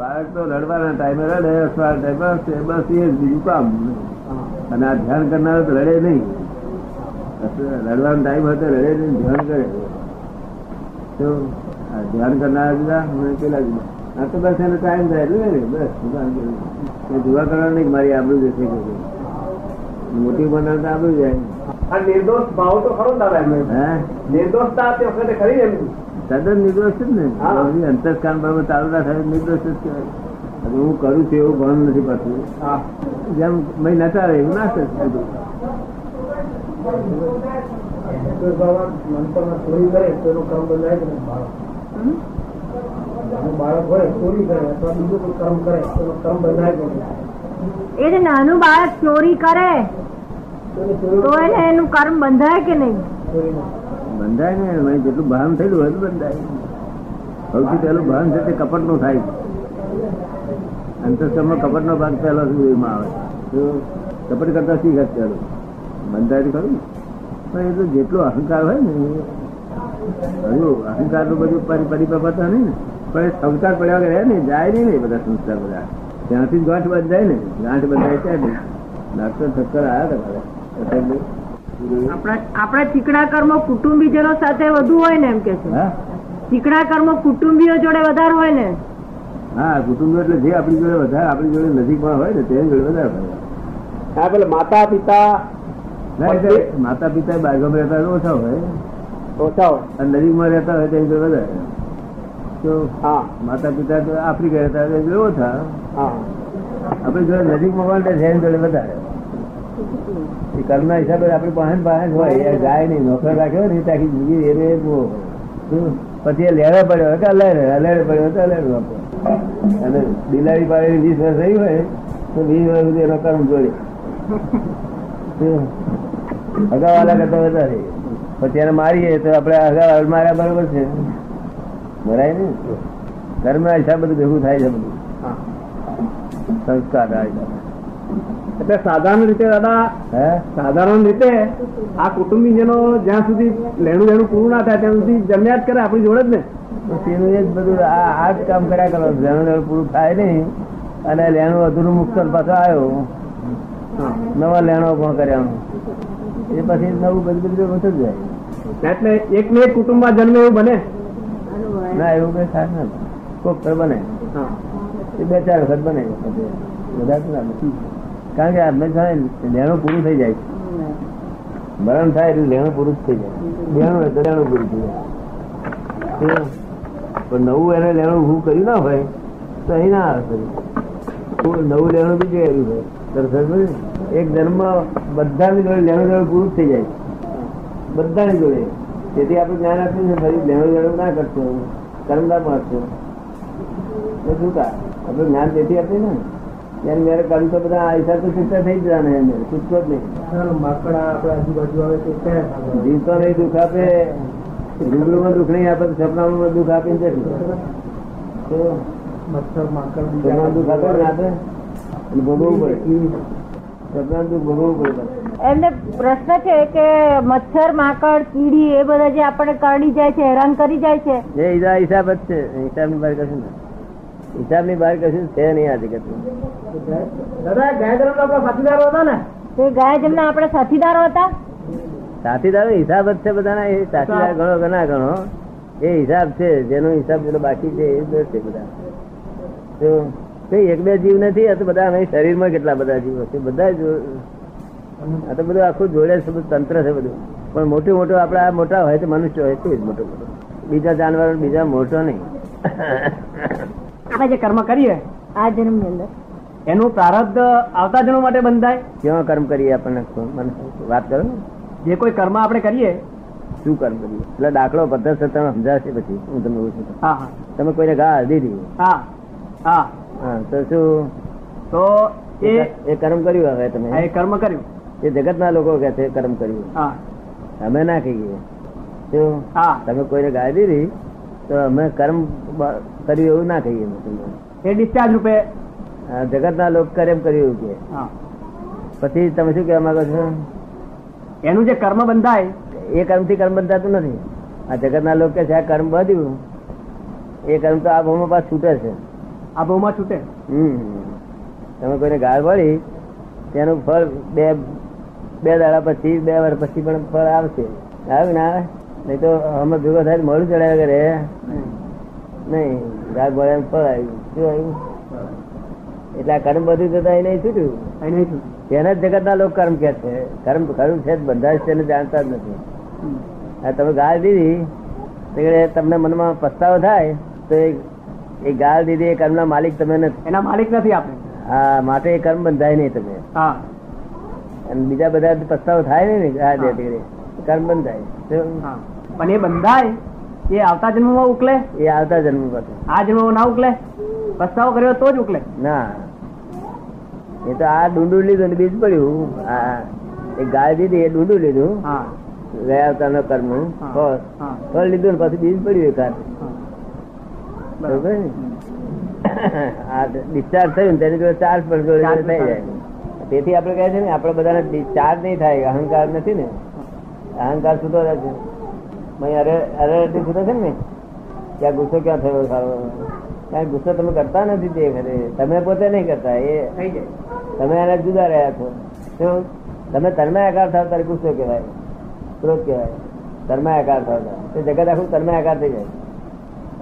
બાળક તો રડવાના ટાઈમે રડે અથવા હશે. બસ એ બીજું કામ. અને આ ધ્યાન કરનાર તો રડે નહીં. રડવાનો ટાઈમ હતો રડે નહીં ધ્યાન કરે. તો ધ્યાન કરનાર જુદા મને પેલા જુદા. આ તો બસ એનો ટાઈમ થાય એટલે બસ. એ જોવા કરવાનું નહીં મારી આબરૂ જશે કે. મોટી બનાવ તો આબરૂ જાય આ નિર્દોષ ભાવ તો ખરો ને દાદા નિર્દોષતા તે વખતે ખરી ને એમની તદ્દન નિર્દોષ જ ને? હા. બધી ચાલુ ના થાય નિર્દોષ જ કહેવાય. હું કરું છું એવું ભાન નથી પાછું. જેમ મેં નચાવે એવું ના થશે બધું. નિર્દોષ ભાવ મનપણમાં ચોરી કરે તો એનું કર્મ બંધાય કે નહીં બાળક. હોય ચોરી કરે અથવા બીજું કોઈ કર્મ કરે તો કર્મ બંધાય કે એ જે નાનું બાળક ચોરી કરે તો એને એનું કર્મ બંધાય કે નહીં. બંધાય ને એમાં જેટલું ભાન થયેલું એટલું બંધાય. સૌથી પહેલું ભાન છે તે કપટનું થાય. અંતસ્કરમાં કપટ નો ભાગ પહેલો એમાં આવે? તો કપટ કરતા શીખ અત્યારે. બંધાય તો ખરું પણ એ તો જેટલો અહંકાર હોય ને, હજુ અહંકારનું બધું પરી- પરિપક્વતા નહીં ને. પણ એ સંસ્કાર પડ્યા વગર ને જાય નહીં ને બધા સંસ્કાર બધા. ત્યાંથી ગાંઠ બંધાય ને. ગાંઠ બંધાય ત્યાં ને ડાક્ટર ચક્કર આવ્યા હતા આપણા આપણા ચીકણા કર્મો કુટુંબીજનો સાથે વધુ હોય ને એમ કે છે. ચીકણા કર્મો કુટુંબીઓ જોડે વધારે હોય ને. હા કુટુંબ એટલે જે આપણી જોડે વધારે આપણી જોડે નજીકમાં હોય ને તેની જોડે વધારે હોય. હા પેલા માતા પિતા માતા પિતા બાજુમાં રહેતા હોય તો ઓછા હોય. ઓછા હોય. અને નજીકમાં રહેતા હોય તેની જોડે વધારે. તો હા. માતા પિતા તો આફ્રિકા રહેતા હોય જોડે ઓછા. હા. આપણી જોડે નજીકમાં હોય ને તેની જોડે વધારે. એ કર્મના હિસાબે આપણી પાસે ને હોય એ જાય નહીં નોકર રાખ્યો ને ત્યાં જિંદગી એ પછી એ લેવા પડ્યો કે અલેડે અલેડે પડ્યો તો અલેડે વાપરો. અને બિલાડી પાડેલી વીસ વર્ષ થઈ હોય તો વીસ વર્ષ સુધી એનો કર્મ જોડે? અગાવાલા કરતા વધારે. પછી એને મારીએ તો આપણે અગાવાલ માર્યા બરોબર છે. મરાય ને? કર્મના હિસાબ બધું ભેગું થાય છે બધું. હા. સંસ્કાર આ હિસાબે. એટલે સાધારણ રીતે દાદા હે? સાધારણ રીતે આ કુટુંબીજનો જ્યાં સુધી લેણું લેણું પૂરું ના થાય ત્યાં સુધી જમ્યા જ કરે આપણી જોડે જ ને. તેનું એ જ બધું આ આ જ કામ કર્યા કરો. લેણું લેણું પૂરું થાય નહીં અને લેણું અધૂરું મુક્ત પાછો આવ્યો. નવા લેણો પણ કર્યાનું. એ પછી નવું બધું બધું વધુ જાય. એટલે એક ને એક કુટુંબમાં જન્મે એવું બને? ના એવું કઈ થાય ને કોક બને. હા. એ બે ચાર વખત બને. બધા ના બને. કારણ કે હંમેશા લેણું પૂરું થઈ જાય. મરણ થાય એટલે લેણું પૂરું થઈ જાય. લેણું હોય તો લેણું પૂરું થઈ જાય. પણ નવું એને લેણું ઊભું કર્યું ના હોય, તો અહીં ના આવે નવું લેણું હોય તરત જ બધું. એક જન્મ બધાની જોડે લેણું લેણું પૂરું થઈ જાય. બધાની જોડે. તેથી આપણે જ્ઞાન આપ્યું છે ફરી લેણું લેણું ના કરશો કર્મદાર મારશો શું કા? આપણે જ્ઞાન તેથી આપ્યું ને? ત્યારે મેરે કર્મ તો બધા આયસા તો છૂટા થઈ જ ને એને છૂટકો જ નહીં. માકડા આપણે આજુબાજુ આવે તો ક્યાં જીવતો નહીં દુઃખ આપે. રૂબરૂમાં દુઃખ નહીં આપે સપનામાં દુઃખ આપીને જશે તો મચ્છર માકડ દુઃખ આપે ને આપે? અને ભોગવવું પડે. સપના દુઃખ ભોગવવું પડે એમને પ્રશ્ન છે કે મચ્છર માકડ કીડી એ બધા જે આપણે કરડી જાય છે હેરાન કરી જાય છે. એ હિસાબ હિસાબ જ છે હિસાબની બહાર કશું ના હિસાબની બહાર કશું છે નહીં આ જગતમાં દાદા આપણા સાથીદારો હતા ને? તે ગયા જમના આપણે સાથીદારો હતા. સાથીદારો હિસાબ જ છે બધાના એ સાથીદાર ગણો ઘણા ના ગણો એ હિસાબ છે જેનો હિસાબ પેલો બાકી છે એ દર છે બધા. તો કઈ એક બે જીવ નથી આ તો બધા અમે શરીરમાં કેટલા બધા જીવો છે બધા જ આ તો બધું આખું જોડે છે બધું તંત્ર છે બધું. પણ મોટું મોટું આપણા મોટા હોય તો મનુષ્ય હોય તે જ મોટો મોટો. બીજા જાનવર બીજા મોટો નહીં. આપણે જે કર્મ કરીએ આ જન્મની અંદર. એનું પ્રારબ્ધ આવતા જન્મ માટે બંધાય? કેવા કર્મ કરીએ આપણને? વાત કરો જે કોઈ કર્મ આપણે કરીએ શું કર્મ કરીએ? એટલે દાખલો પદ્ધતિ તમે સમજાશે પછી. હું તમને પૂછું છું. હા હા. તમે કોઈને ઘા દીધી. હા હા. હા તો શું? તો એ એ કર્મ કર્યું હવે તમે? એ કર્મ કર્યું. એ જગતના લોકો કે છે કર્મ કર્યું. હા. અમે ના કહીએ. શું? હા. તમે કોઈને ગાય દીધી તો અમે કર્મ કર્યું એવું ના કહીએ. એ ડિસ્ચાર્જ રૂપે? જગતના લોક કરે એમ કર્યું કે. હા. પછી તમે શું કહેવા માંગો છો? એનું જે કર્મ બંધાય એ કર્મથી કર્મ બંધાતું નથી. આ જગતના લોકો કે છે આ કર્મ બધ્યું એ કર્મ તો આ ભૂમિ પાસ છૂટે છે. આ ભાવમાં છૂટે? હમ. તમે કોઈને ગાળ વળી તેનું ફળ બે બે દાડા પછી બે વાર પછી પણ ફળ આવશે. આવે ના આવે? નહીં તો અમે ભેગો થાય મળું ચડાવ્યા કરે. નહીં. ગાળ પડે ફળ આવ્યું શું આવ્યું? એટલે આ કર્મ બધું જતા એને છૂટ્યું? નહીં છૂટે તેના લોકો કર્મ કે છે. કર્મ કર્મ છે બધા જ તેને જાણતા જ નથી. આ તમે ગાળ દીધી તમને મનમાં પસ્તાવો થાય તો એ- ગાળ દીધી એ કર્મના માલિક તમે નથી. એના માલિક નથી આપણે. હા માટે એ કર્મ બંધાય નહીં તમે. હા. અને બીજા બધા પસ્તાવો થાય ને ગાળ દે કર્મ બંધાય. પણ એ બંધાય એ આવતા જન્મમાં ઉકલે? એ આવતા જન્મ આ જન્મમાં ના ઉકલે? પસ્તાવો કર્યો તો જ ઉકલે. ના. એ તો આ ડુંડું લીધું ને બીજ પડ્યું. આ એ ગાય દીધી એ ડુંડું લીધું. ગયા ગયા અવતારનો કર્મ ફળ. લીધું ને પછી બીજ પડ્યું એકાદ બરોબર આ ડિસ્ચાર્જ થયું ને તેની જોડે ચાર્જ પણ થઈ જાય. તેથી આપણે કહે છે ને આપણે બધાને ડિસ્ચાર્જ નહીં થાય અહંકાર નથી ને. અહંકાર સુધો રહે છે. મય અરે અરે છૂટો છે ને ત્યાં ગુસ્સો ક્યાં થયો સારો? કારણ ગુસ્સો તમે કરતા નથી તે ખરે તમે પોતે નહીં કરતા એ તમે એના જુદા રહ્યા છો. શું? તમે આકાર થાવ ત્યારે ગુસ્સો કહેવાય. ક્રોધ કહેવાય. તન્મયાકાર થાવ. તે જગત આખું તન્મયાકાર થઈ જાય.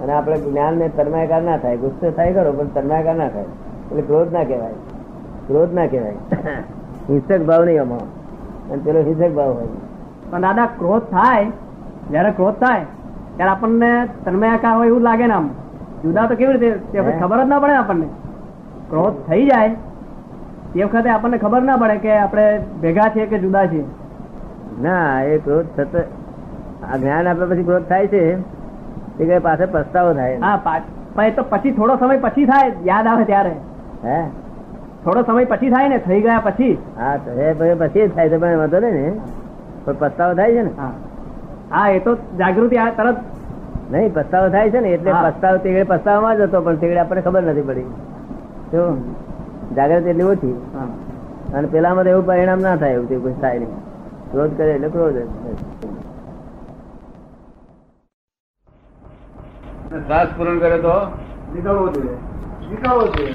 અને આપણે જ્ઞાન ને તન્મયાકાર ના થાય. ગુસ્સો થાય ખરો પણ તન્મયાકાર ના થાય. એટલે ક્રોધ ના કહેવાય. ક્રોધ ના કહેવાય. હિંસક ભાવ નહીં આમાં. અને પેલો હિંસક ભાવ હોય. પણ દાદા ક્રોધ થાય જયારે ક્રોધ થાય ત્યારે આપણને તન્મયાકાર હોય એવું લાગે ને આમ. જુદા તો કેવી રીતે? ખબર જ ના પડે આપણને. ક્રોધ થઈ જાય તે વખતે આપણને ખબર ના પડે કે આપણે ભેગા છીએ કે જુદા છીએ. ના એ ક્રોધ થતો આ જ્ઞાન આપ્યા પછી ક્રોધ થાય છે તે કઈ પાસે પસ્તાવો થાય હા પણ એ તો પછી થોડો સમય પછી થાય યાદ આવે ત્યારે. હે? થોડો સમય પછી થાય ને થઈ ગયા પછી. હા તો એ પછી પછી થાય તો વાંધો નહીં ને. પસ્તાવો થાય છે ને? હા. હા એ તો જાગૃતિ આ તરત નહીં પસ્તાવો થાય છે ને એટલે પસ્તાવ તે પસ્તાવામાં જ હતો પણ તે આપણને ખબર નથી પડી. તો જાગૃતિ એટલી ઓછી. અને પેલામાં તો એવું પરિણામ ના થાય એવું કોઈ થાય નહીં. ક્રોધ કરે એટલે ક્રોધ શ્વાસ પૂરણ કરે તો? નીકળવો જોઈએ. નીકળવો જોઈએ.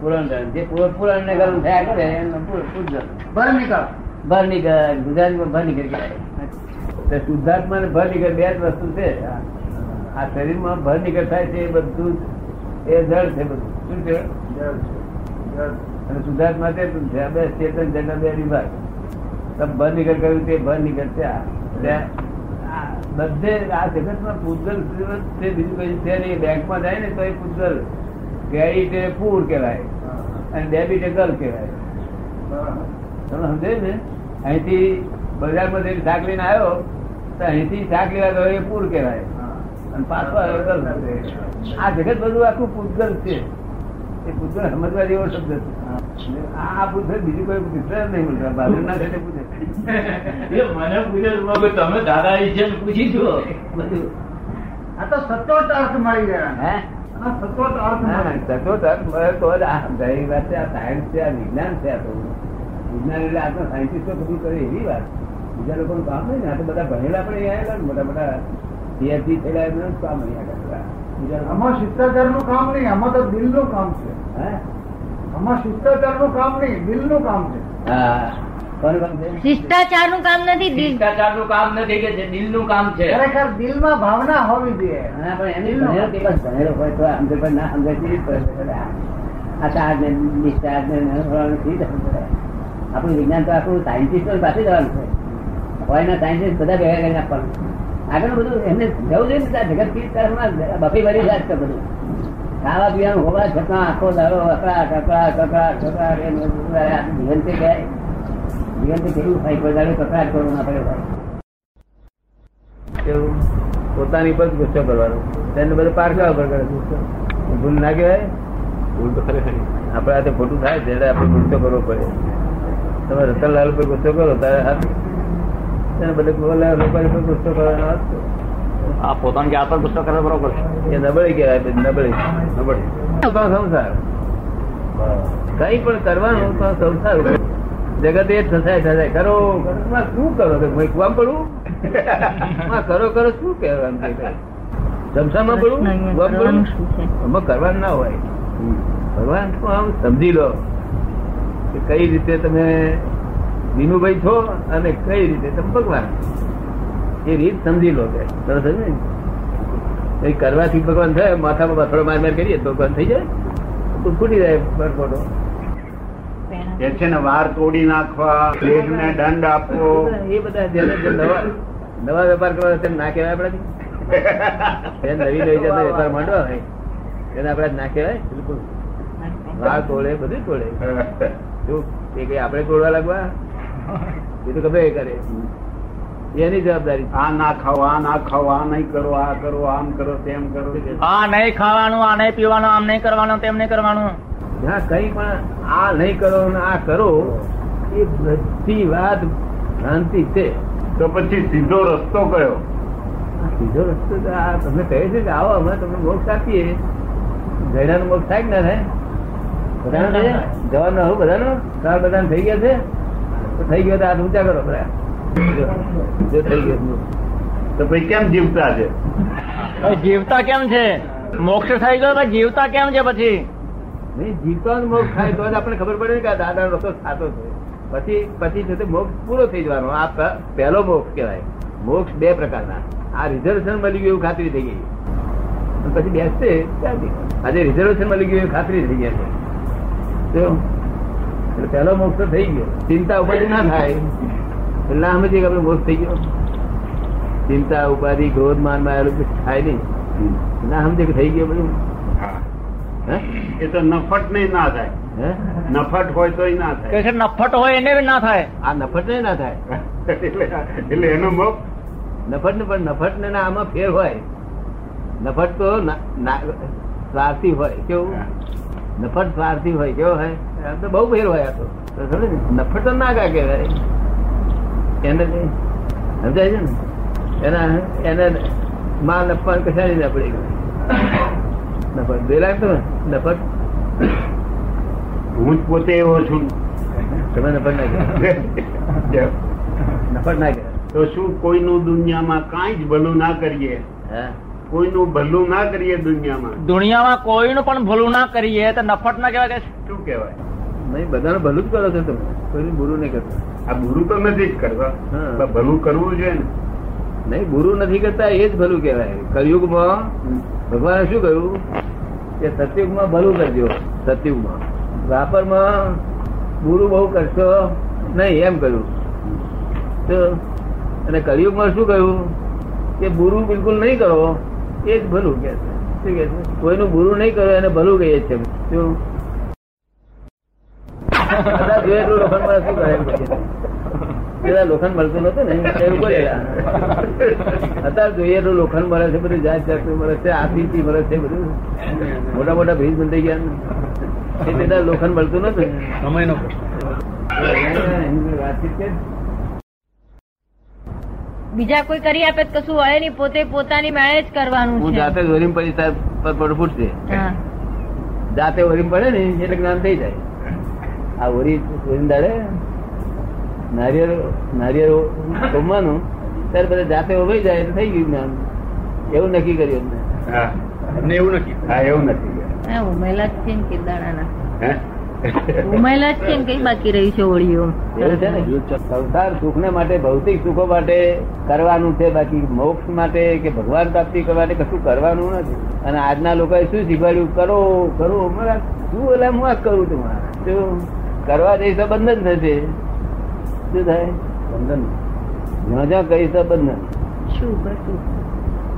પૂરણ કરે. જે પૂરણ પૂરણ ને ગરમ થયા કરે એમનું પૂ- પૂજન. નીકળ. ભર નીકળ ગુજરાતીમાં ભર નીકળ શુદ્ધાત્મા ને ભર નીકળ બે જ વસ્તુ છે. આ શરીરમાં ભર નીકળ થાય છે એ બધું એ જળ છે બધું. શું છે? અને શુદ્ધાત્મા તે બે ચેતન જગત બે વિભાગ. તબ ભર નીકળ કર્યું તે ભર નીકળ છે. આ. બધે આ જગતમાં પૂજલ છે બીજું કઈ છે નહીં. બેંકમાં જાય ને તો એ પૂજલ ક્રેડિટ એ પૂર કહેવાય. અને ડેબિટ એ ગલ કહેવાય. તમે સમજે ને? અહીંથી બજારમાં જઈને શાક લઈને આવ્યો તો અહીંથી શાક લેવા ગયો એ પૂર કહેવાય. અને પાછો આ જગત બધું આખું પૂતગલ છે. એ પૂતગલ સમજવા જેવો શબ્દ છે. આ પૂછે બીજું કોઈ પૂછે નહીં મળતા ના ઘટે પૂછે મને પૂછે તમે દાદા એ છે પૂછી જુઓ. બધું. આ તો સચોટ અર્થ મળી ગયા હે? સચોટ અર્થ સચોટ અર્થ મળે તો જ આ ગઈ વાત છે આ સાયન્સ છે આ વિજ્ઞાન છે આ તો. વિજ્ઞાન એટલે આજના સાયન્ટિસ્ટો બધું કરે એવી વાત. બીજા લોકોનું કામ નહીં ને આ તો બધા ભણેલા પણ અહીંયા આવેલા ને મોટા મોટા પીએચડી થયેલા એમને કામ અહીંયા કરતા આમાં શિષ્ટાચારનું કામ નહીં આમાં તો દિલનું કામ છે. હે? આમાં શિષ્ટાચારનું કામ નહીં દિલનું કામ છે. શિષ્ટાચારનું કામ નથી શિષ્ટાચારનું કામ નથી કે જે દિલનું કામ છે. ખરેખર દિલમાં ભાવના હોવી જોઈએ. હા, પણ એમની ભણેલો હોય તો અંદર પણ ના અંદર? આ ચાર્જ ને ડિસ્ચાર્જ ને? આપણું વિજ્ઞાન તો આખું સાયન્ટિસ્ટ પાસે જવાનું છે. હોય સાયન્ટિસ્ટ બધા ભેગા કરીને આપવાનું. આગળ બધું એમને જવું જોઈએ ને જગત કીટ તરફમાં બફી ભરી જાય છે બધું. ખાવા પીવાનું હોવા છતાં આખો દાડો અકળા કકડા કકડા કકડા એમ જીવન તે ગયા જીવન તે કેવું થાય? કોઈ દાડો કકડાટ કરવો ના પડે ભાઈ. એવું પોતાની પર ગુસ્સો કરવાનો. તેને બધું પારકા ઉપર કરે ગુસ્સો. ભૂલ ના કહેવાય? ભૂલ તો ખરેખર આ આ ખોટું થાય ત્યારે આપણે ગુસ્સો કરવો પડે. તમે રતનલાલ પર ગુસ્સો કરો ત્યારે હાથ તેને બધે લોકો ગુસ્સો કરવાનો હાથ આ પોતાની જાત પર ગુસ્સો કરે બરોબર એ નબળી કહેવાય નબળી નબળી. સંસાર. કઈ પણ કરવાનું તો સંસાર જગત એ જ થસાય થસાય કરો. શું કરો કુવામાં પડવું કરો? કરો શું કહેવાનું સંસારમાં પડવું કુવામાં પડવું કરવાનું ના હોય. ભગવાન આમ સમજી લો કે કઈ રીતે તમે વિનુભાઈ છો અને કઈ રીતે? તમે ભગવાન. એ રીત સમજી લો કે. સરસ ને? કઈ કરવાથી ભગવાન થાય માથામાં બથડો માર માર કરીએ તો ભગવાન થઈ જાય? તો ફૂટી જાય પરપોટો એ છે ને વાર તોડી નાખવા દેશને દંડ આપવો. એ બધા જેને જે નવા નવા વેપાર કરવા તેને ના કહેવાય આપણાથી. જે નવી નવી જતા વેપાર માંડવા હોય. તેને આપણે ના કહેવાય બિલકુલ. વાળ તોડે બધું તોડે. જો એ કઈ આપણે તોડવા લાગવા? એ તો ગમે કરે. એની જવાબદારી. આ ના ખાવ આ ના ખાવ આ નહીં કરો આ કરો આમ કરો તેમ કરો. આ નહીં ખાવાનું આ નહીં પીવાનું આમ નહીં કરવાનું તેમ નહીં કરવાનું. જ્યાં કઈ પણ આ નહીં કરો ને આ કરો એ બધી વાત ભ્રાંતિ છે. તો પછી સીધો રસ્તો કયો? સીધો રસ્તો તમને કહે છે કે આવો અમે તમને મોક્ષ આપીએ. ગયડાનો મોક્ષ થાય કે ના થાય? બધાનો છે? જવાબ ના સાર બધાને થઈ ગયા છે? થઈ ગયો તો હાથ ઊંચા કરો બધા. જો, જો થઈ ગયો તો. પછી કેમ જીવતા છે? જીવતા કેમ છે? મોક્ષ થઈ ગયો તો જીવતા કેમ છે પછી? નહીં જીવતા મોક્ષ થાય તો આપણે ખબર પડે કે દાદા રસ્તો સાચો છે. પછી પછી છે તે મોક્ષ પૂરો થઈ જવાનો. આ પહેલો મોક્ષ કહેવાય. મોક્ષ બે પ્રકારના. આ રિઝર્વેશન મળી ગયું એવું ખાતરી થઈ ગઈ. પછી બેસશે. આજે રિઝર્વેશન મળી ગયું એવું ખાતરી થઈ ગયા છે. એટલે પેલો મોક્ષ તો થઈ ગયો. ચિંતા ઉપાધિ ના થાય. એટલે ના સમજીએ કે આપણે મોક્ષ થઈ ગયો. ચિંતા ઉપાધિ ક્રોધ માનમાં આવેલું થાય નહીં. ના સમજે કે થઈ ગયો બધું. એ તો નફટ નહીં ના થાય. નફટ હોય તો ના થાય. છે નફટ હોય એને બી ના થાય. આ નફટ ને ના થાય. એટલે એટલે એનો મોક્ષ? નફટ ને પણ નફટ ને ના આમાં ફેર હોય. નફટ તો ના- ના- સ્વાર્થી હોય. કેવું? નફટ સ્વાર્થી હોય કેવો હોય? તો બહુ ફેર હોય તો? નફટ તો ના કાકે એને સમજાય છે ને? એના એને માં નફા કશાની ના પડી નફટ બે લાખ તો નફટ હું જ પોતે એવો છું. તમે નફટ ના કહેવાય. નફટ ના કહેવાય. તો શું કોઈનું દુનિયામાં કાંઈ જ ભલું ના કરીએ? હા. કોઈનું ભલું ના કરીએ દુનિયામાં. દુનિયામાં કોઈનું પણ ભલું ના કરીએ તો નફટ ના કહેવાય કે શું કહેવાય? નહીં બધાનું ભલું જ કરો છો તમે. કોઈનું બુરું નહીં કરતા. આ બુરું તો નથી જ કરવા હા. ભલું કરવું જોઈએ ને. નહીં બુરું નથી કરતા એ જ ભલું કહેવાય. કલયુગમાં ભગવાને શું કહ્યું? કે સતયુગમાં ભલું કરજો. સતયુગમાં. વાપરમાં બુરું બહુ કરશો નહીં એમ કહ્યું. તો અને કલયુગમાં શું કહ્યું? કે બુરું બિલકુલ નહીં કરો. એ જ ભલું કે છે. શું કે કોઈનું બુરું નહીં કરે એને ભલું કહીએ છે શું? બધા લોખંડ મળે છે. પેલા લોખંડ મળતું નતું ને એવું બોલેલા અત્યારે જોઈએ એટલું લોખંડ મળે છે બધું જાત જાતનું મળે છે આથી મળે છે બધું. મોટા મોટા ભેજ બંધાઈ ગયા ને. એ પેલા લોખંડ મળતું નતું સમયનો વાતચીત કે બીજા કોઈ કરી આપે કશું હોય નહીં. પોતે પોતાની મેળે જ કરવાનું હું જાતે જ વરીમ પડી પર પડ ફૂટશે. જાતે વરીમ પડે ને એટલે જ્ઞાન થઈ જાય. આ ઓરી વરીમ દાડે નારિયેળ નારિયેળ જમવાનું ત્યારે બધા જાતે ઉભાઈ જાય એટલે થઈ ગયું જ્ઞાન. એવું નક્કી કર્યું એમને. એવું નથી હા એવું નથી હા, ઉમેલા જ છે ને કેદાણાના હે? ઉમેલા જ છે ને કઈ બાકી રહી છે ઓળીઓ એવું છે ને? સંસાર સુખ ને માટે ભૌતિક સુખો માટે કરવાનું છે બાકી મોક્ષ માટે કે ભગવાન પ્રાપ્તિ કરવા માટે કશું કરવાનું નથી. અને આજના લોકોએ શું શીખવાડ્યું? કરો કરો મારા શું એટલે હું આ કરું છું મારા. કરવા જઈશ તો બંધન થશે શું થાય? બંધન જ્યાં જ્યાં કહીશ તો બંધન શું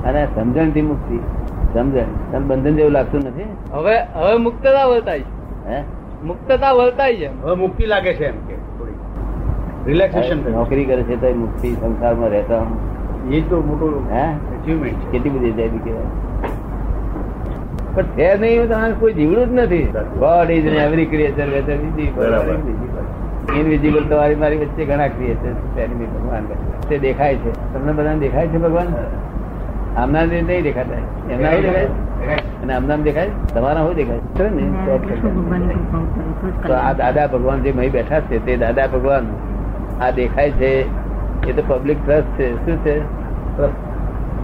અને સમજણથી મુક્તિ. સમજણ. તને બંધન જેવું લાગતું નથી. હવે હવે મુક્તતા વર્તાય હે? મુક્તતા વર્તાય છે હવે મુક્તિ લાગે છે એમ કે થોડી રિલેક્સેશન નોકરી કરે છે તો મુક્તિ સંસારમાં રહેતા એ તો મોટું હે? અચીવમેન્ટ છે. કેટલી બધી જાય કહેવાય. પણ છે નહીં તમારે કોઈ જીવડું જ નથી. God is in every creature whether બરાબર. ઇનવિઝિબલ તમારી મારી વચ્ચે ઘણા ક્રિએચર ભગવાન તે દેખાય છે. તમને બધાને દેખાય છે ભગવાન? આમના નહીં દેખાતા. એમના શું દેખાય? અને આમનામ દેખાય? તમારા શું દેખાય? છે ને તો આ દાદા ભગવાન જે મહી બેઠા છે તે દાદા ભગવાન આ દેખાય છે. એ તો પબ્લિક ટ્રસ્ટ છે. શું છે?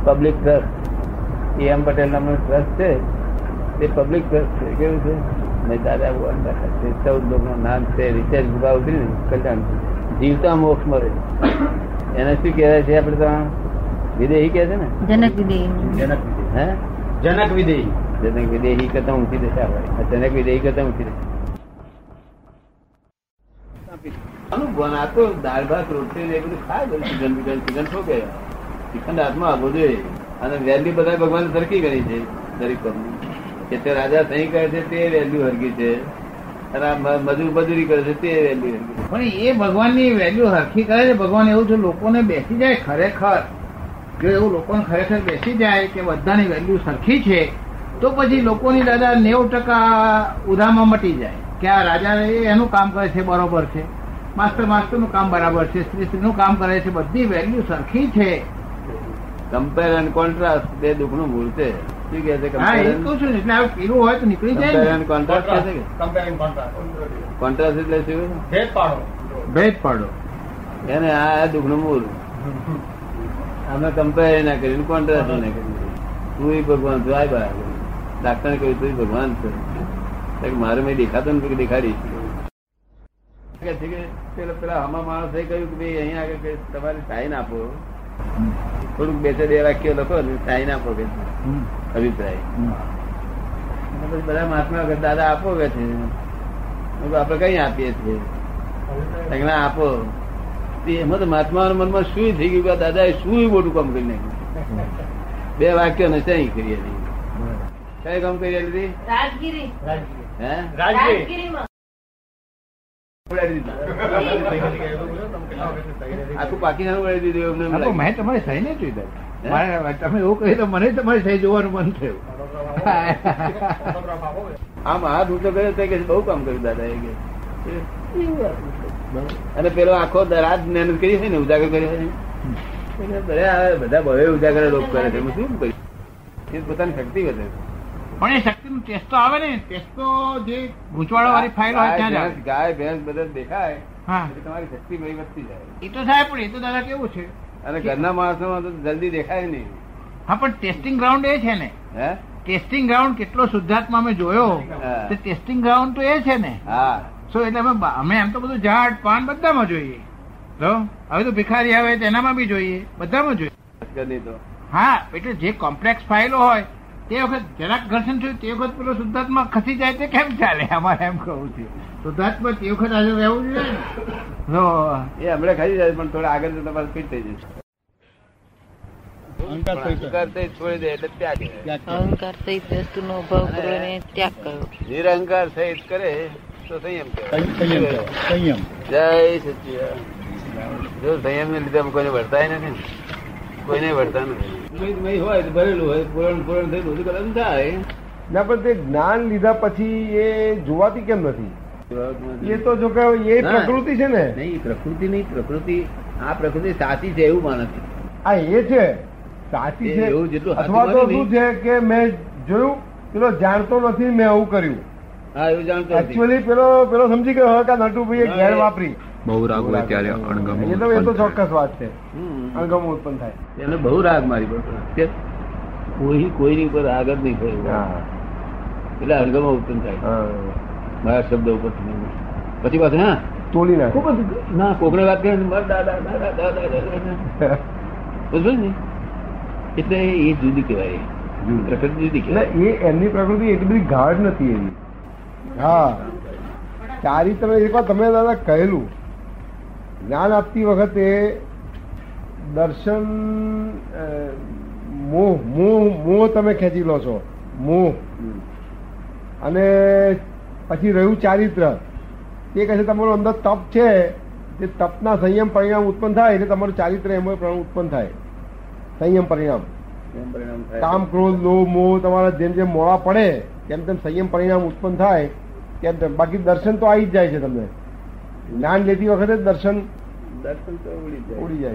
પબ્લિક ટ્રસ્ટ એમ પટેલ નામનો ટ્રસ્ટ છે. તે પબ્લિક ટ્રસ્ટ છે. કેવું છે? મેં દાદા ભગવાન બેઠા છે. ચૌદ લોકોનું નામ છે. રિચાર્જ ગુબા ઉતરી ને કલ્યાણ. જીવતા મોક્ષ મળે. એને શું કહેવાય છે આપણે તો? વિદેહી કે છે ને? જનક વિદેહી. જનક હે? જનક વિદેહી. જનક વિદેહી કરતા ઊંચી દશા હોય. જનક વિદેહી કરતા ઊંચી દશા. આનું આ તો દાળ ભાત રોટલી ને એ બધું ખાય બધું ચિકન બિકન ચિકન ઠોકે ચિકન હાથમાં આપવું જોઈએ અને વેલ્યુ બધા ભગવાન સરખી કરી છે. દરેક કે તે રાજા સહી કરે છે તે વેલ્યુ હરકી છે. મજૂર મજૂરી કરે છે તે વેલ્યુ હરકી છે. પણ એ ભગવાનની વેલ્યુ હરખી કરે છે. ભગવાન એવું છે લોકોને બેસી જાય ખરેખર. જો એવું લોકોને ખરેખર બેસી જાય કે બધાની વેલ્યુ સરખી છે તો પછી લોકોની દાદા નેવું ટકા ઉધામાં મટી જાય કે આ રાજા એનું કામ કરે છે બરોબર છે. માસ્ટર માસ્ટરનું કામ બરાબર છે સ્ત્રી સ્ત્રીનું કામ કરે છે બધી વેલ્યુ સરખી છે. કમ્પેર એન્ડ કોન્ટ્રાસ્ટ બે દુઃખનું મૂળ છે. શું કહે છે હા એ કમ્પેર કહું છું ને એટલે આ પીલું હોય તો નીકળી જાય કોન્ટ્રાસ્ટ કહે છે કે? કોન્ટ્રાસ્ટ એટલે શું ભેદ પાડો. એને આ આ દુઃખનું મૂળ. અમે કમ્પેર ના કર્યું કોન્ટ્રાસ્ટ ના કર્યું તું ભગવાન, તું આય બહાર ડાક્ટર કહ્યું, તું ભગવાન છે. મારે મેં દેખાતો ને દેખાડી. પેલા પેલા હમા માણસે કહ્યું કે ભાઈ, અહીંયા આગળ તમારે સાઈન આપો. થોડુંક બે બે વાક્યો લખો ને સાઈન આપો કે અભિપ્રાય. બધા મહાત્મા દાદા, આપો કે છે? આપડે કઈ આપીએ છીએ? આપો. એમાં તો મહાત્મા મનમાં શું થઈ ગયું કે દાદા એ શું મોટું કામ કરી નાખ્યું? બે વાક્ય ને ત્યાં કરી હતી. કઈ કામ કરી હતી? રાજગીરી. હે. આખું પાકિસ્તાન ઉડાડી દીધું એમને. મેં તમારી સહી નહીં જોઈ તમે એવું કહ્યું તો મને તમારી સહી જોવાનું મન થયું. આમ હાથ ઊંચો કર્યો કે બહુ કામ કર્યું દાદા એ કે અને પેલો આખો રાત મહેનત કરી છે ને ઉજાગર કર્યો છે બધા ભવે ઉજાગર લોક કરે છે. હું શું કહ્યું એ પોતાની શક્તિ વધે પણ એ શક્તિ નું ટેસ્ટ તો આવે ને. ટેસ્ટ તો જે ગૂંચવાડો વાળી ફાઇલ હોય ત્યાં ગાય, ભેંસ, બધા દેખાય હા. તમારી શક્તિ ભાઈ વધતી જાય. એ તો થાય પણ એ તો દાદા કેવું છે? અને ઘરના માણસોમાં તો જલ્દી દેખાય નહીં. હા પણ ટેસ્ટિંગ ગ્રાઉન્ડ એ છે ને. હે? ટેસ્ટિંગ ગ્રાઉન્ડ કેટલો શુદ્ધાત્મા અમે જોયો તે ટેસ્ટિંગ ગ્રાઉન્ડ તો એ છે ને. હા. સો એટલે અમે એમ તો બધું ઝાડ પાન બધામાં જોઈએ. તો હવે તો ભિખારી આવે તેનામાં બી જોઈએ. બધામાં જોઈએ. હા એટલે જે કોમ્પ્લેક્સ ફાઇલો હોય તે વખત જરાક ઘર્ષણ થયું તે વખત પેલો શુદ્ધાત્મા ખસી જાય તે કેમ ચાલે? અમારે એમ કહું છે. શુદ્ધાત્મા તે વખત આજે રહેવું જોઈએ ને. એ હમણાં ખસી જાય પણ થોડા આગળ જતા તમારે ફિટ થઈ જશે. અહંકાર વસ્તુનો ત્યાગ નિરહંકાર સહિત કરે. તો સંયમ સંયમ જય સચિદાનંદ. જો સંયમ ને લીધે કોઈને વર્તાય નથી કોઈને વર્તા નથી. હોય તો ભરેલું હોય પૂરણ પૂરણ થઈ બધું કલમ થાય. ના પણ તે જ્ઞાન લીધા પછી એ જોવાતી કેમ નથી? એ તો જો કે એ પ્રકૃતિ છે ને. નહીં પ્રકૃતિ નહીં પ્રકૃતિ આ પ્રકૃતિ સાચી છે એવું માને છે. આ એ છે. સાચી છે. એવું જેટલું અથવા તો શું છે કે મેં જોયું પેલો જાણતો નથી મેં આવું કર્યું. હા એવું જાણતો. એકચ્યુઅલી પેલો પેલો સમજી ગયો કે આ નટુભાઈએ ઘેર વાપરી બહુ રાગ હોય ત્યારે અણગમો એ તો એ તો ચોક્કસ વાત છે. હમ. અણગમો ઉત્પન્ન થાય. એને બહુ રાગ મારી પર. કોઈ કોઈની ઉપર રાગ જ નહીં થયો. હા, એટલે અણગમો ઉત્પન્ન થાય. હા. મારા શબ્દ ઉપર પછી પાછું હા? તોડી નાખે. ખૂબ ના કોકડે વાત કરે મારા દાદા દાદા દાદા દાદા બરોબર ને. એટલે એ જુદી કહેવાય. પ્રકૃતિ જુદી કહેવાય. એ એમની પ્રકૃતિ એટલી બધી ગાઢ નથી એવી. હા. ચારિત્ર એકવાર તમે દાદા કહેલું. જ્ઞાન આપતી વખતે દર્શન મોહ મોહ મોહ તમે ખેંચી લો છો. મોહ. અને પછી રહ્યું ચારિત્ર. તે કહે છે તમારું અંદર તપ છે. તે તપના સંયમ પરિણામ ઉત્પન્ન થાય એટલે તમારું ચારિત્ર એમાં પરિણામ ઉત્પન્ન થાય. સંયમ પરિણામ. કામ ક્રોધ લોહ મોહ તમારા જેમ જેમ મોડા પડે તેમ તેમ સંયમ પરિણામ ઉત્પન્ન થાય. તેમ. બાકી દર્શન તો આવી જ જાય છે તમને. જ્ઞાન લેતી વખતે દર્શન દર્શન તો ઉડી જાય. ઉડી જાય.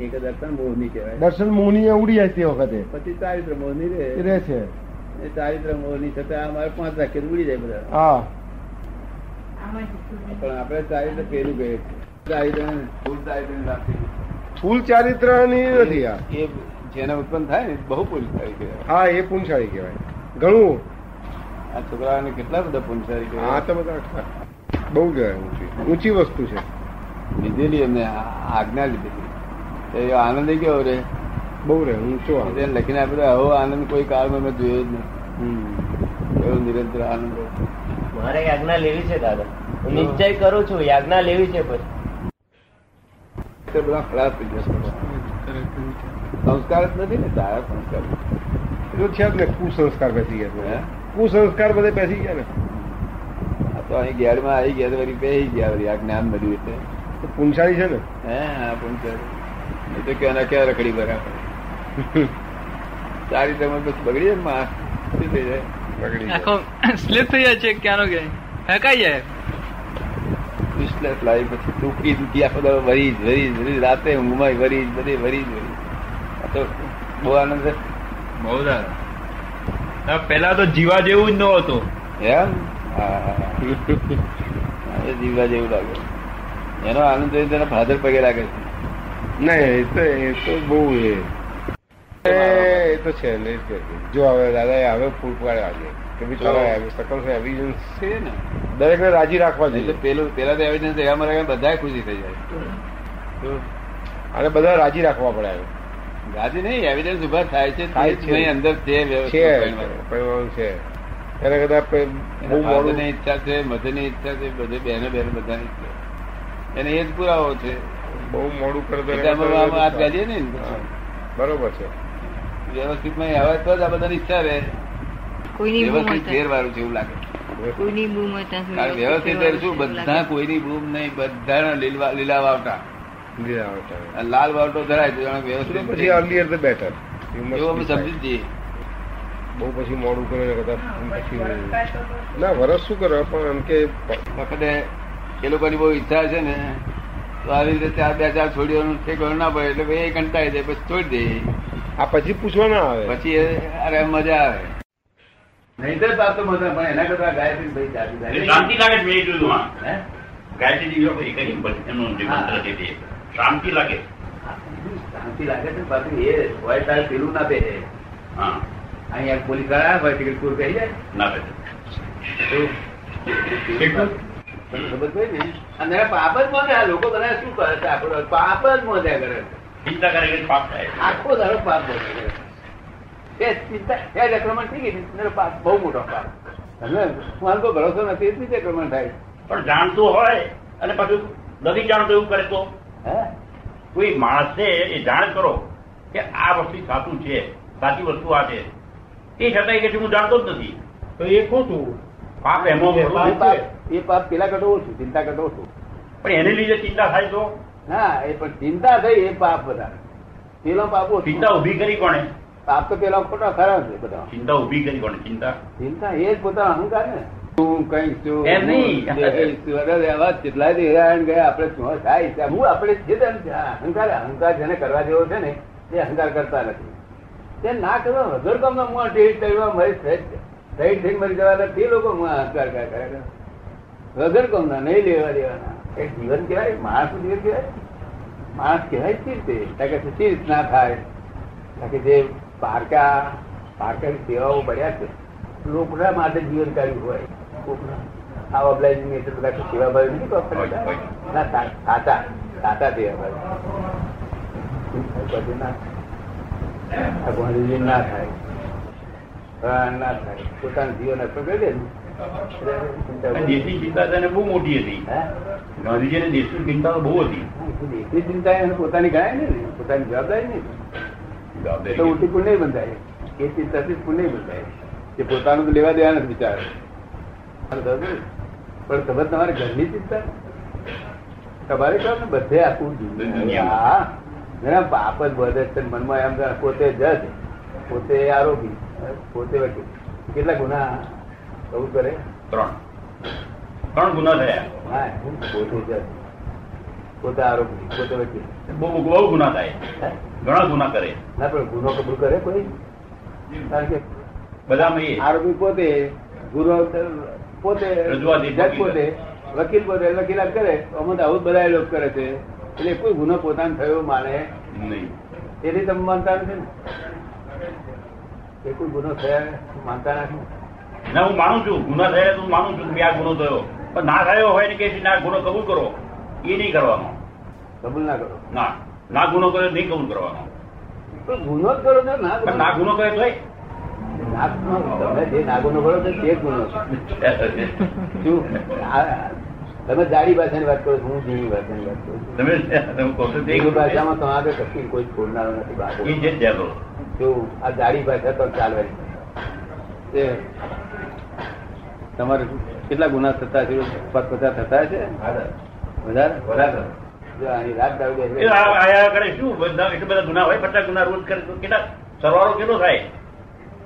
એક દર્શન મોહની કહેવાય. દર્શન મોહની ઉડી જાય તે વખતે. પછી ચારિત્ર મોહની એ રહે છે. એ ચારિત્ર મોહની છતાં અમારે પાંચ વાક્ય ઉડી જાય બધા. હા. પણ આપણે ચારિત્ર પેલું કહીએ ચારિત્ર ફૂલ ચારિત્ર ફૂલ ચારિત્રની નથી આ. એ જેને ઉત્પન્ન થાય ને બહુ થાય કહેવાય. હા એ પુણ્યશાળી કહેવાય. ઘણું આ છોકરાઓને કેટલા બધા પુનસારી આ તો બધા બહુ કહેવાય ઊંચી ઊંચી વસ્તુ છે. લીધેલી એમને આજ્ઞા લીધેલી. એ આનંદ કેવો રે? બહુ રે ઊંચો. એને લખીને આપ્યું આવો આનંદ કોઈ કાળમાં મેં જોયો જ નહીં. એવો નિરંતર આનંદ મારે યાજ્ઞા લેવી છે દાદા. હું નિશ્ચય કરું છું યાજ્ઞા લેવી છે પછી. બધા ખરાબ થઈ જશે સંસ્કાર જ નથી ને તારા સંસ્કાર. એટલું છે જ ને કુસંસ્કાર બેસી ગયા કુસંસ્કાર બધે બેસી ગયા ને. આ તો અહીં ઘેરમાં આવી ગયા તો વળી બેસી ગયા વળી. આ જ્ઞાન મળ્યું એટલે તો છે ને? હે આ પુનસારી એ તો ક્યાં ક્યાં રખડી બરાબર. સારી તમે બસ બગડી જાય માં શું થઈ જાય? બગડી. આખો સ્લીપ થઈ જાય છે ક્યાંનો કે ફેંકાઈ જાય. યુઝલેસ લાઈફ પછી દુખી દુખી આખો દાડો વરી જ વરી જ વરી જ. રાતે ઊંઘમાં વરી જ બધી વરી જ વરી તો બહુ આનંદ છે. બહુ દાદા પેલા તો જીવા જેવું જ નહોતું એમ? જીવા હા, હા. જીવવા જેવું લાગે. એનો આનંદ જોઈને તેના ફાધર પગે લાગે છે. નહીં એ તો એ તો બહુ એ. એ તો છે ને જ હવે દાદા હવે ફૂલ પાડે આજે કે ભઈ તારા સકલ છે એવિડન્સ છે ને. દરેકને રાજી રાખવા એટલે જોઈએ પેલું પેલા તો એવિડન્સ મારે બધા ખુશી થઈ જાય. તો? અને બધા રાજી રાખવા પડે. ગાદી નહીં એવિડન્સ ઊભા થાય છે થાય છે. નહીં અંદર છે છે એને કદાચ બહુ મોડું fatherની ઈચ્છા છે મધની ઈચ્છા છે બધે બહેનો બહેનો બધાની ઈચ્છા એને એ જ પુરાવો છે. બહુ મોડું કરે તો એને એટલે આમાં આમાં હાથ ગાડીએ ને બરોબર છે. વ્યવસ્થિતમાં આવે તો જ આ બધાની ઈચ્છા રહે. વ્યવસ્થિત હોય ફેર વાળું છે એવું લાગે. કોઈની બૂમ વ્યવસ્થિત શું? બધા કોઈની બૂમ નહીં બધા લીલા લીલા વાવટા લીલા વાવટો ધરાય તો વ્યવસ્થિત પછી અર્લિયર ધ બેટર એવું સમજી જઈએ. બહુ પછી મોડું કરે કરતા પછી ના વરસ શું કરે પણ એમ કે વખતે એ લોકોની બહુ ઈચ્છા છે ને તો આવી રીતે ચાર બે ચાર છોડીઓનું ઠેકાણું ના પડે એટલે ભાઈ એ કંટાળી દે પછી છોડી દે. આ પછી પૂછવા ના આવે. પછી અરે મજા આવે. નહીતર તો તો મજા પણ એના કરતા ગાયત્રી ભાઈ જાતિ શાંતિ લાગે છે મેં જોયું ગાયત્રી કરી એનું મંત્ર શાંતિ લાગે. શાંતિ લાગે છે પાછું એ હોય તારે પેલું ના બે હા. અહીંયા પોલીસ કરાયા હોય ટિકિટ પૂર કહી જાય. ના બેઠે ખબર અને પાપ જ મોને લોકો બધા શું કરે છે? આપણો પાપ જ મોજા કરે ચિંતા કરે કે પાપ થાય. આખો દાડો પાપ મોજા કરે એ ચિંતા એ થઈ ગઈ ને પાપ બહુ મોટો પાપ. તમને મારો તો ભરોસો નથી એ જ રીતે આક્રમણ થાય. પણ જાણતું હોય અને પાછું નથી જાણતું એવું કરે તો? કોઈ માણસે એ જાણ કરો કે આ વસ્તુ સાચું છે સાચી વસ્તુ આ છે. તે છતાંય કે હું જાણતો જ નથી. તો એ ખોટું પાપ એમો એ પાપ પેલા કરતો ઓછું ચિંતા કરતો ઓછું પણ એને લીધે ચિંતા થાય તો? હા એ પણ ચિંતા થઈ એ પાપ વધારે પેલો પાપ ચિંતા ઊભી કરી કોણે? પાપ તો પેલા ખોટા ખરા છે બધા. ચિંતા ઊભી કરી કોને ચિંતા? ચિંતા એ જ પોતાનો અહંકાર ને તું કઈ છું એમ નહીં. હું કેટલાય હેરાન ગયા આપણે શું થાય હું આપણે જે અહંકાર અહંકાર જેને કરવા જેવો છે ને એ અહંકાર કરતા નથી. તે ના કરવા વગર કામના મુઆ ટેસ્ટ કરવા મરી સહિત થઈ મરી જવાના તે લોકો મુઆ અહંકાર કરે વગર કામના નહીં લેવા દેવાના. એ જીવન કહેવાય માણસ જીવન કહેવાય. માણસ કહેવાય સી રીતે. કારણ કે સી રીત ના થાય. કે જે પારકા પારકાની સેવાઓ પડ્યા છે લોકોના માટે જીવન કાઢ્યું હોય. આ અબલાઈ ની એટલે બધા સેવા ભાઈ નથી. ના સાચા સાચા સેવા ભાઈ ના. આ ગાંધીજી ના થાય. ના થાય. પોતાનું જીવન અર્પણ કરી દે ને. ચિંતા આ બહુ- દેશની ચિંતા તો એને બહુ મોટી હતી? ગાંધીજીને દેશની ચિંતા બહુ હતી. દેશની ચિંતા એને પોતાની ગાય ને. પોતાની જવાબદારી નહીં. તો ઉઠી ઉલટી નહીં બંધાય. એ ચિંતાથી જ નહીં બંધાય. તે પોતાનું લેવા દેવા નથી વિચાર. પણ તમે તમારે ઘરની ચિંતા. તમારે કહો ને બધે આખું દુનિયામાં. હા. ના જ બધે છે મનમાં એમ પોતે જજ પોતે આરોપી. પોતે વકીલ. કેટલા ગુના બહુ કરે? ત્રણ. ત્રણ ગુના થયા. હા પોતે જજ પોતે આરોપી પોતે વકીલ. બહુ બહુ ગુના થાય. ઘણા ગુના કરે. ના પણ ગુનો કબૂલ કરે કોઈ? કારણ કે બધામાં આરોપી પોતે ગુનો પોતે જજ. પોતે વકીલ પોતે વકીલાત કરે અમુક આવું બધા લોકો કરે છે. એટલે કોઈ ગુનો પોતાનો થયો માને નહીં. તેથી તમે માનતા નથી ને? એ કોઈ ગુનો થયા માનતા નથી ના? હું માનું છું. ગુના થયા તો હું માનું છું કે આ ગુનો થયો. પણ ના થયો હોય ને કે ના ગુનો કબૂલ કરો. એ નહીં કરવાનો. કબૂલ ના કરો. ના. ના ગુનો કર્યો નહીં કબૂલ કરવાનો. તો ગુનો જ કરો ને ના ગુનો કર્યો ના તમે જે ના ગુનો કરો છો તે ગુનો શું? તમે જાડી ભાષાની વાત કરો હું જીવી ભાષાની વાત કરું છું. ભાષામાં આગળ કશું કોઈ છોડનારો નથી બાબો જ આ જાડી ભાષા તો ચાલવાની તમારે કેટલા ગુના થતા છે? પચાસ પચાસ થતા છે? વધારે. વધારે. રાત શું? બધા ગુના હોય પચાસ ગુના રોજ કરે તો કેટલા? સરવાળો કેટલો થાય?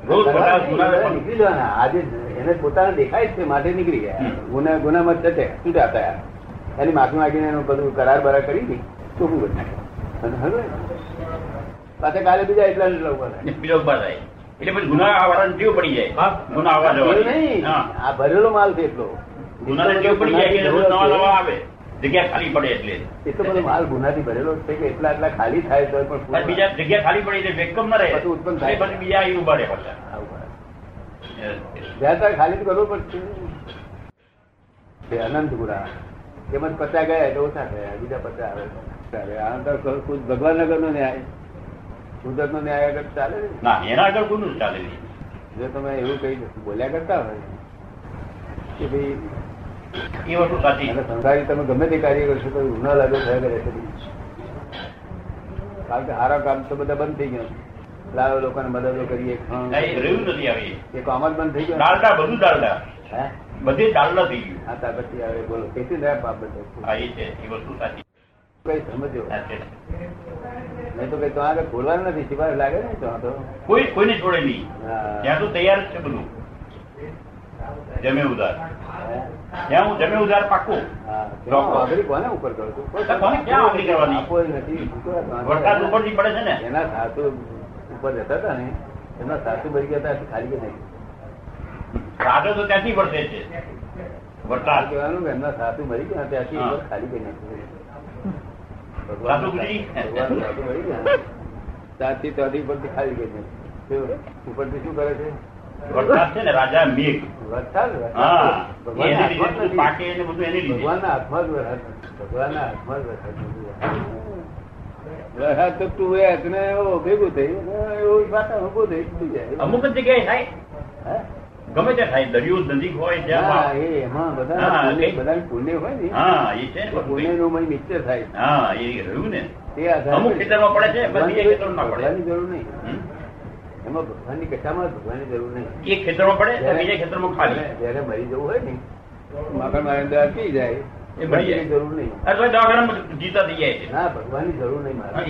રોજ પચાસ ગુના બધા નીકળી જવાના આજે એને પોતાને દેખાય છે માટે નીકળી ગયા. ગુના ગુનામાં ચટે છૂટા થયા એની માફી માંગીને એનું બધું કરાર બરાર કરી હતી? ચોખ્ખું કરી નાખ્યું. પાછા કાલે બીજા એટલા ને એટલા ઊભા ઊભા થાય. એટલે પછી ગુના આવવાની ટેવ પડી જાય. ગુના આવવા એવું નહીં. આ ભરેલો માલ છે એટલો. ગુના ટેવ પડી જાય કે નવા નવા આવે. જગ્યા ખાલી પડે એટલે. એટલો બધો માલ ગુનાથી ભરેલો છે કે એટલા એટલા ખાલી થાય તો પણ બીજા જગ્યા ખાલી પડી એટલે વેકમ ના રહે. બધું ઉત્પન્ન થાય. પછી બીજા આવી ઊભા રહે પાછા જ્યાં ત્યાં ખાલી તો કરવું પડશે. અનંતપુરા અનંત એમાં જ પચાસ ગયા એટલે ઓછા થયા. બીજા પચાસ આવે ચાલે આ તો કોઈ ભગવાન નગર નો ન્યાય. કુદરત નો ન્યાય આગળ ચાલે ને એના આગળ કોનું ચાલે જો તમે એવું કઈ બોલ્યા કરતા હોય કે ભાઈ એ વસ્તુ સાચી. સંસારી તમે ગમે તે કાર્ય કરશો તો ગુના લાગે થયા કરે છે. કારણ કે સારા કામ તો બધા બંધ થઈ ગયા. લાવો લોકોને મદદો કરીએ રહ્યું નથી આવી. એ કામ જ બંધ થઈ ગયું. ડાલડા બધું ડાલડા. હે? બધે ડાલડા થઈ ગયું. હા આવે બોલો. કેટલી રહ્યા પાપ બધા? હા એ છે. એ વસ્તુ સાચી. કઈ સમજો? નહીં તો કઈ તો આગળ ખોલવાનું નથી. સિવાય લાગે ને તો તો. કોઈ કોઈને છોડે નહીં. ત્યાં તો તૈયાર છે બધું. જમે ઉધાર ત્યાં હું જમે ઉધાર પાકું કોને ઉપર કરો છો? કોને ક્યાં વાઘરી કરવાની? ય નથી. વરસાદ ઉપરથી પડે છે ને એના સાસુ ઉપર રહેતા હતા ને એમના સાસુ ભરી ગયા હતા ખાલી કે નહીં સાધો તો ત્યાંથી વરસે છે વરસાદ કહેવાનું એમના સાસુ મરી ગયા ત્યાંથી ઉપર ખાલી. સાસુ ગુજરી? ભગવાન સાસુ મરી ગયા ત્યાંથી ત્યાંથી ઉપરથી ખાલી કરી નાખ્યું. ઉપરથી શું કરે છે વરસાદ છે ને રાજા મેઘ. વરસાદ વરસાદ. હા એ ભગવાનના એની હાથમાં જ લીધે નથી. પાકે ને બધું એની ભગવાનના હાથમાં જ વરસાદ ભગવાનના હાથમાં જ વરસાદ વરસાદ તો તું એ હાથને એવો ભેગું થઈ એવું વાતાવરણ ઊભું થઈ થઈ જાય. અમુક જ જગ્યાએ થાય? ગમે ત્યાં થાય. દરિયો નજીક હોય ત્યાં એમાં બધા બધા પુણ્ય હોય ને. હા એ છે પુણ્યનું મય મિક્સર થાય. હા એ રહ્યું ને. તે આધારે અમુક ખેતરમાં પડે છે પણ ખેતરમાં પડે. જરૂર નહીં? એમાં ભગવાનની કશામાં ભગવાનની જરૂર નહીં એક ખેતરમાં પડે બીજા ખેતરમાં ખાલી જયારે- મરી જવું હોય ને માખણ મારે દવા પી જાય એ મરી જાય. જરૂર નહીં દવાખાનામાં જીતા થઈ જાય ના ભગવાનની જરૂર નહીં મારે.